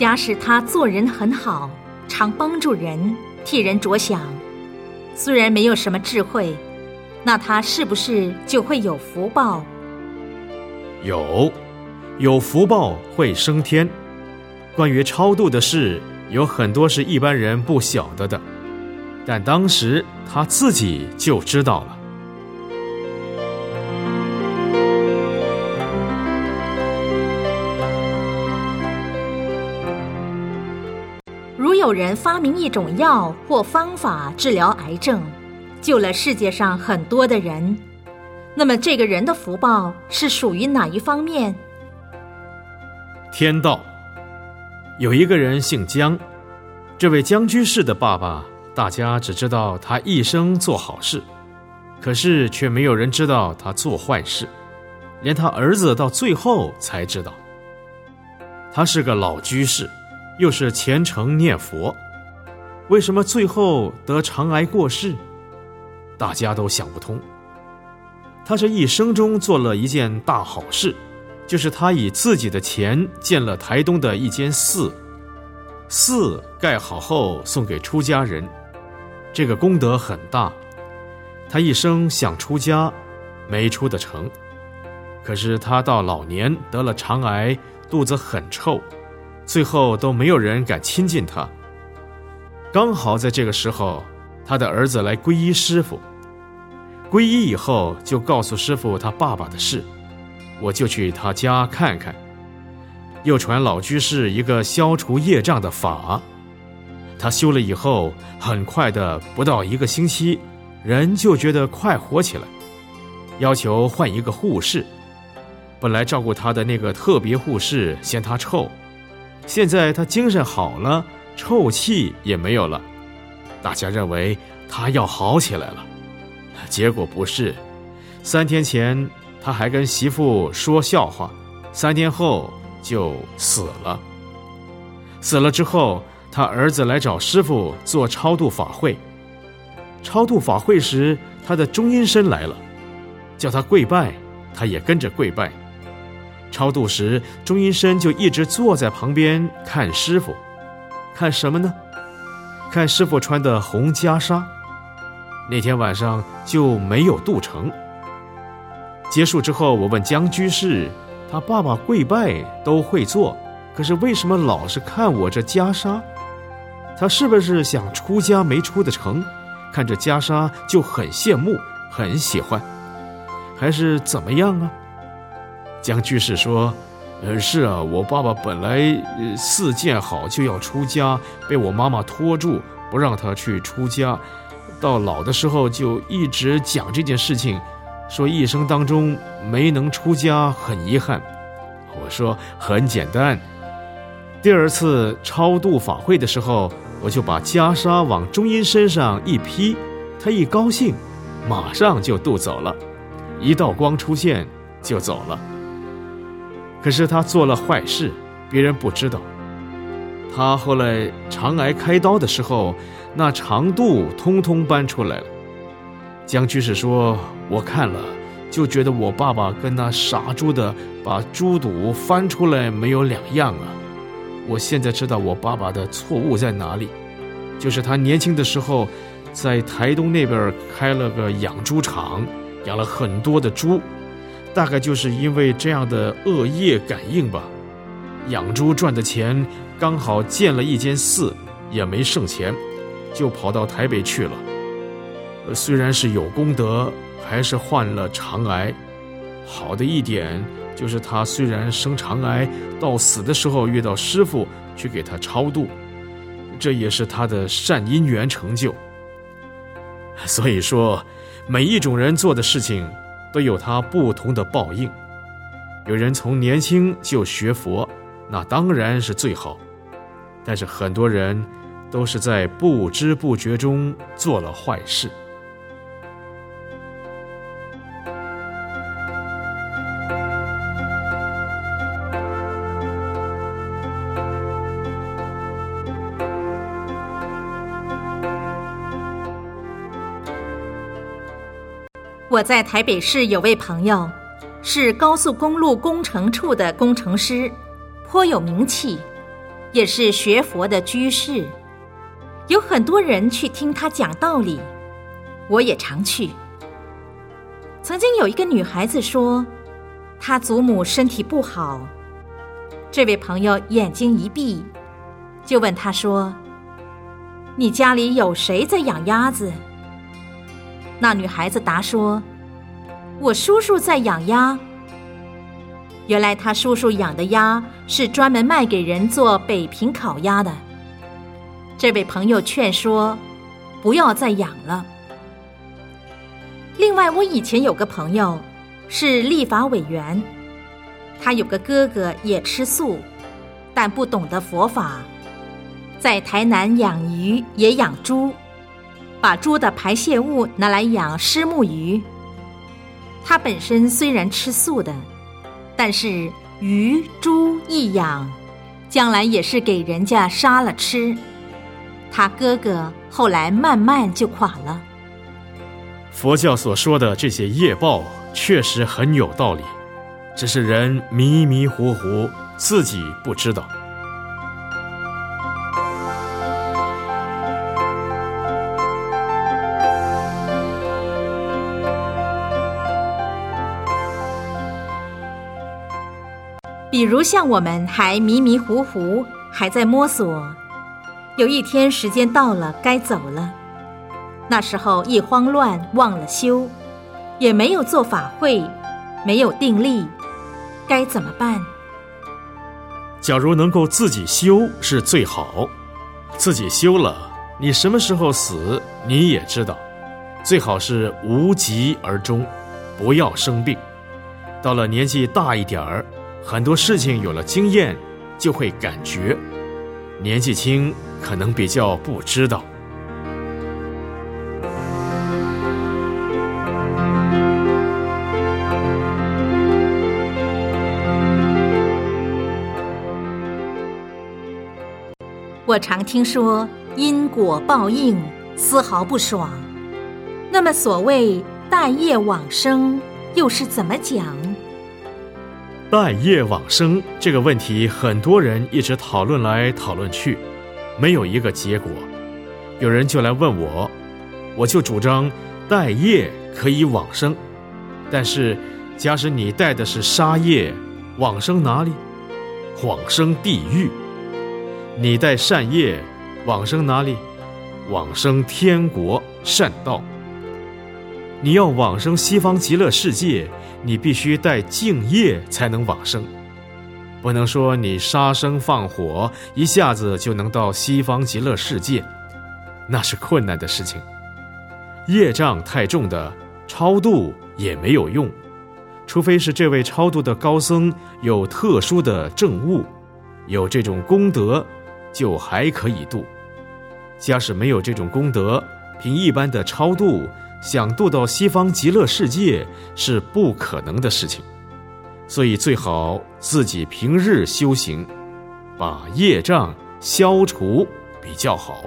假使他做人很好，常帮助人，替人着想，虽然没有什么智慧，那他是不是就会有福报？有，有福报会升天。关于超度的事，有很多是一般人不晓得的，但当时他自己就知道了。有人发明一种药或方法治疗癌症，救了世界上很多的人，那么这个人的福报是属于哪一方面？天道。有一个人姓江，这位江居士的爸爸，大家只知道他一生做好事，可是却没有人知道他做坏事，连他儿子到最后才知道。他是个老居士，又是虔诚念佛，为什么最后得肠癌过世？大家都想不通。他这一生中做了一件大好事。就是他以自己的钱建了台东的一间寺，寺盖好后送给出家人，这个功德很大。他一生想出家，没出得成。可是他到老年得了肠癌，肚子很臭，最后都没有人敢亲近他。刚好在这个时候，他的儿子来皈依师傅，皈依以后就告诉师傅他爸爸的事。我就去他家看看，又传老居士一个消除业障的法。他修了以后，很快的，不到一个星期，人就觉得快活起来。要求换一个护士，本来照顾他的那个特别护士嫌他臭，现在他精神好了，臭气也没有了。大家认为他要好起来了，结果不是，三天前。他还跟媳妇说笑话，三天后就死了。死了之后，他儿子来找师傅做超度法会。超度法会时，他的中阴身来了，叫他跪拜，他也跟着跪拜。超度时，钟阴身就一直坐在旁边看师傅，看什么呢？看师傅穿的红袈裟。那天晚上就没有渡成。结束之后，我问江居士，他爸爸跪拜都会做，可是为什么老是看我这袈裟？他是不是想出家没出的成，看这袈裟就很羡慕，很喜欢，还是怎么样啊？江居士说：“呃，是啊，我爸爸本来四件好就要出家，被我妈妈拖住，不让他去出家，到老的时候就一直讲这件事情。”说一生当中没能出家，很遗憾。我说很简单。第二次超度法会的时候，我就把袈裟往中阴身上一披，他一高兴，马上就渡走了，一道光出现就走了。可是他做了坏事，别人不知道。他后来肠癌开刀的时候，那肠肚通通搬出来了。江居士说：“我看了，就觉得我爸爸跟那傻猪的把猪肚翻出来没有两样啊！我现在知道我爸爸的错误在哪里，就是他年轻的时候，在台东那边开了个养猪场，养了很多的猪，大概就是因为这样的恶业感应吧。养猪赚的钱刚好建了一间寺，也没剩钱，就跑到台北去了。”虽然是有功德，还是患了肠癌。好的一点就是，他虽然生肠癌，到死的时候遇到师傅去给他超度，这也是他的善因缘成就。所以说，每一种人做的事情都有他不同的报应。有人从年轻就学佛，那当然是最好。但是很多人都是在不知不觉中做了坏事。我在台北市有位朋友，是高速公路工程处的工程师，颇有名气。也是学佛的居士，有很多人去听他讲道理，我也常去。曾经有一个女孩子说，她祖母身体不好，这位朋友眼睛一闭，就问她说：“你家里有谁在养鸭子？”那女孩子答说：“我叔叔在养鸭。”原来他叔叔养的鸭是专门卖给人做北平烤鸭的。这位朋友劝说，不要再养了。另外，我以前有个朋友是立法委员，他有个哥哥也吃素，但不懂得佛法，在台南养鱼也养猪，把猪的排泄物拿来养虱目鱼。他本身虽然吃素的。但是鱼猪一养，将来也是给人家杀了吃。他哥哥后来慢慢就垮了。佛教所说的这些业报确实很有道理，只是人迷迷糊糊，自己不知道。比如像我们还迷迷糊糊，还在摸索，有一天时间到了该走了，那时候一慌乱忘了修，也没有做法会，没有定力，该怎么办？假如能够自己修是最好，自己修了，你什么时候死你也知道，最好是无疾而终，不要生病，到了年纪大一点儿。很多事情有了经验，就会感觉；年纪轻可能比较不知道。我常听说因果报应，丝毫不爽。那么，所谓待业往生，又是怎么讲？待业往生这个问题，很多人一直讨论来讨论去，没有一个结果。有人就来问我，我就主张待业可以往生，但是假使你带的是杀业，往生哪里？往生地狱。你带善业，往生哪里？往生天国善道。你要往生西方极乐世界。你必须带敬业才能往生，不能说你杀生放火一下子就能到西方极乐世界，那是困难的事情。业障太重的超度也没有用，除非是这位超度的高僧有特殊的证悟，有这种功德，就还可以度。假使没有这种功德，凭一般的超度。想渡到西方极乐世界是不可能的事情，所以最好自己平日修行，把业障消除比较好。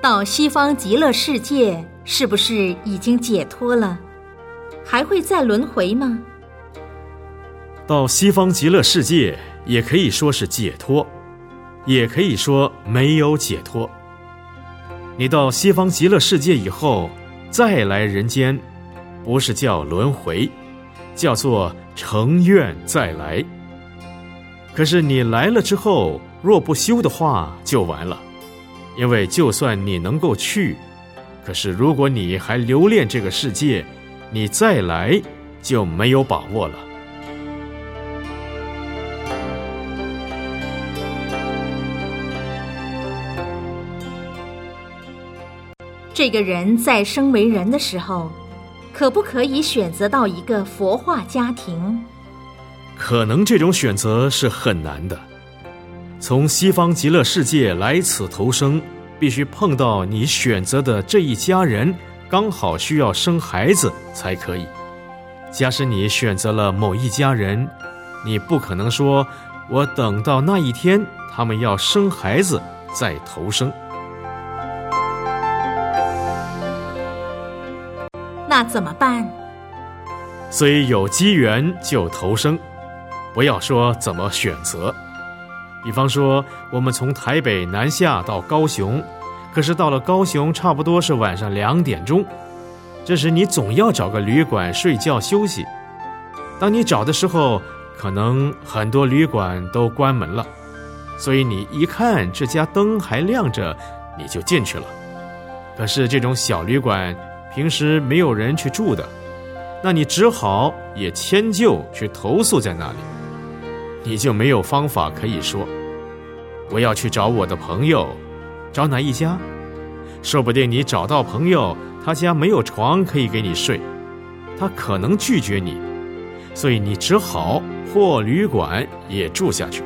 到西方极乐世界是不是已经解脱了？还会再轮回吗？到西方极乐世界，也可以说是解脱，也可以说没有解脱。你到西方极乐世界以后，再来人间，不是叫轮回，叫做成愿再来。可是你来了之后，若不修的话，就完了。因为就算你能够去，可是如果你还留恋这个世界，你再来就没有把握了。这个人在生为人的时候，可不可以选择到一个佛化家庭？可能这种选择是很难的。从西方极乐世界来此投生，必须碰到你选择的这一家人刚好需要生孩子才可以。假使你选择了某一家人，你不可能说我等到那一天他们要生孩子再投生。怎么办？所以有机缘就投生，不要说怎么选择。比方说，我们从台北南下到高雄，可是到了高雄差不多是晚上两点钟，这时你总要找个旅馆睡觉休息。当你找的时候，可能很多旅馆都关门了，所以你一看这家灯还亮着，你就进去了。可是这种小旅馆平时没有人去住的，那你只好也迁就去投宿在那里，你就没有方法可以说，我要去找我的朋友，找哪一家？说不定你找到朋友，他家没有床可以给你睡，他可能拒绝你，所以你只好破旅馆也住下去。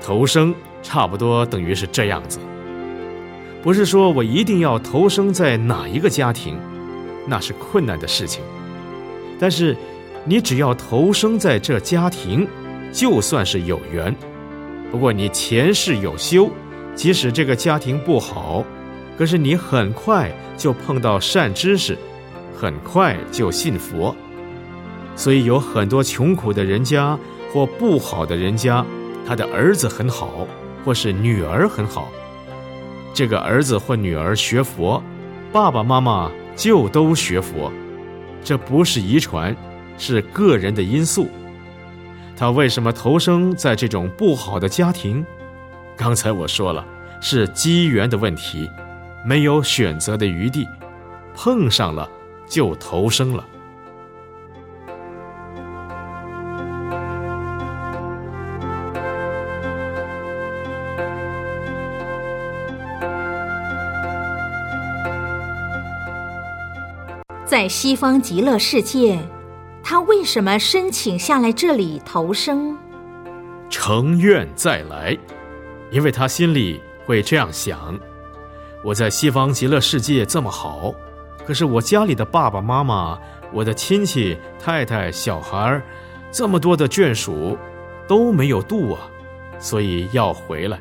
投生差不多等于是这样子。不是说我一定要投生在哪一个家庭，那是困难的事情。但是，你只要投生在这家庭，就算是有缘。不过你前世有修，即使这个家庭不好，可是你很快就碰到善知识，很快就信佛。所以有很多穷苦的人家或不好的人家，他的儿子很好，或是女儿很好。这个儿子或女儿学佛，爸爸妈妈就都学佛，这不是遗传，是个人的因素。他为什么投生在这种不好的家庭？刚才我说了，是机缘的问题，没有选择的余地，碰上了就投生了。在西方极乐世界，他为什么申请下来这里投生？成愿再来，因为他心里会这样想：我在西方极乐世界这么好，可是我家里的爸爸妈妈、我的亲戚、太太、小孩这么多的眷属都没有度啊，所以要回来。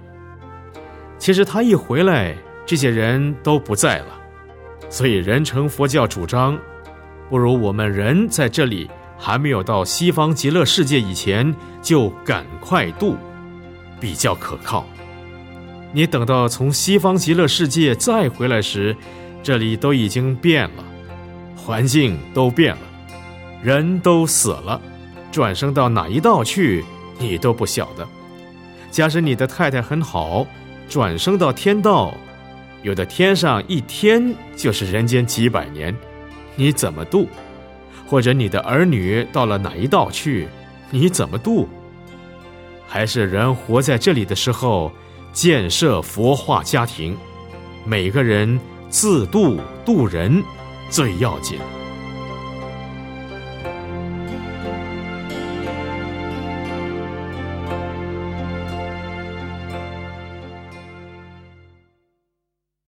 其实他一回来，这些人都不在了。所以，人成佛教主张，不如我们人在这里还没有到西方极乐世界以前，就赶快度，比较可靠。你等到从西方极乐世界再回来时，这里都已经变了，环境都变了，人都死了，转生到哪一道去，你都不晓得。假使你的太太很好，转生到天道。有的天上一天就是人间几百年，你怎么度？或者你的儿女到了哪一道去，你怎么度？还是人活在这里的时候，建设佛化家庭，每个人自度度人最要紧。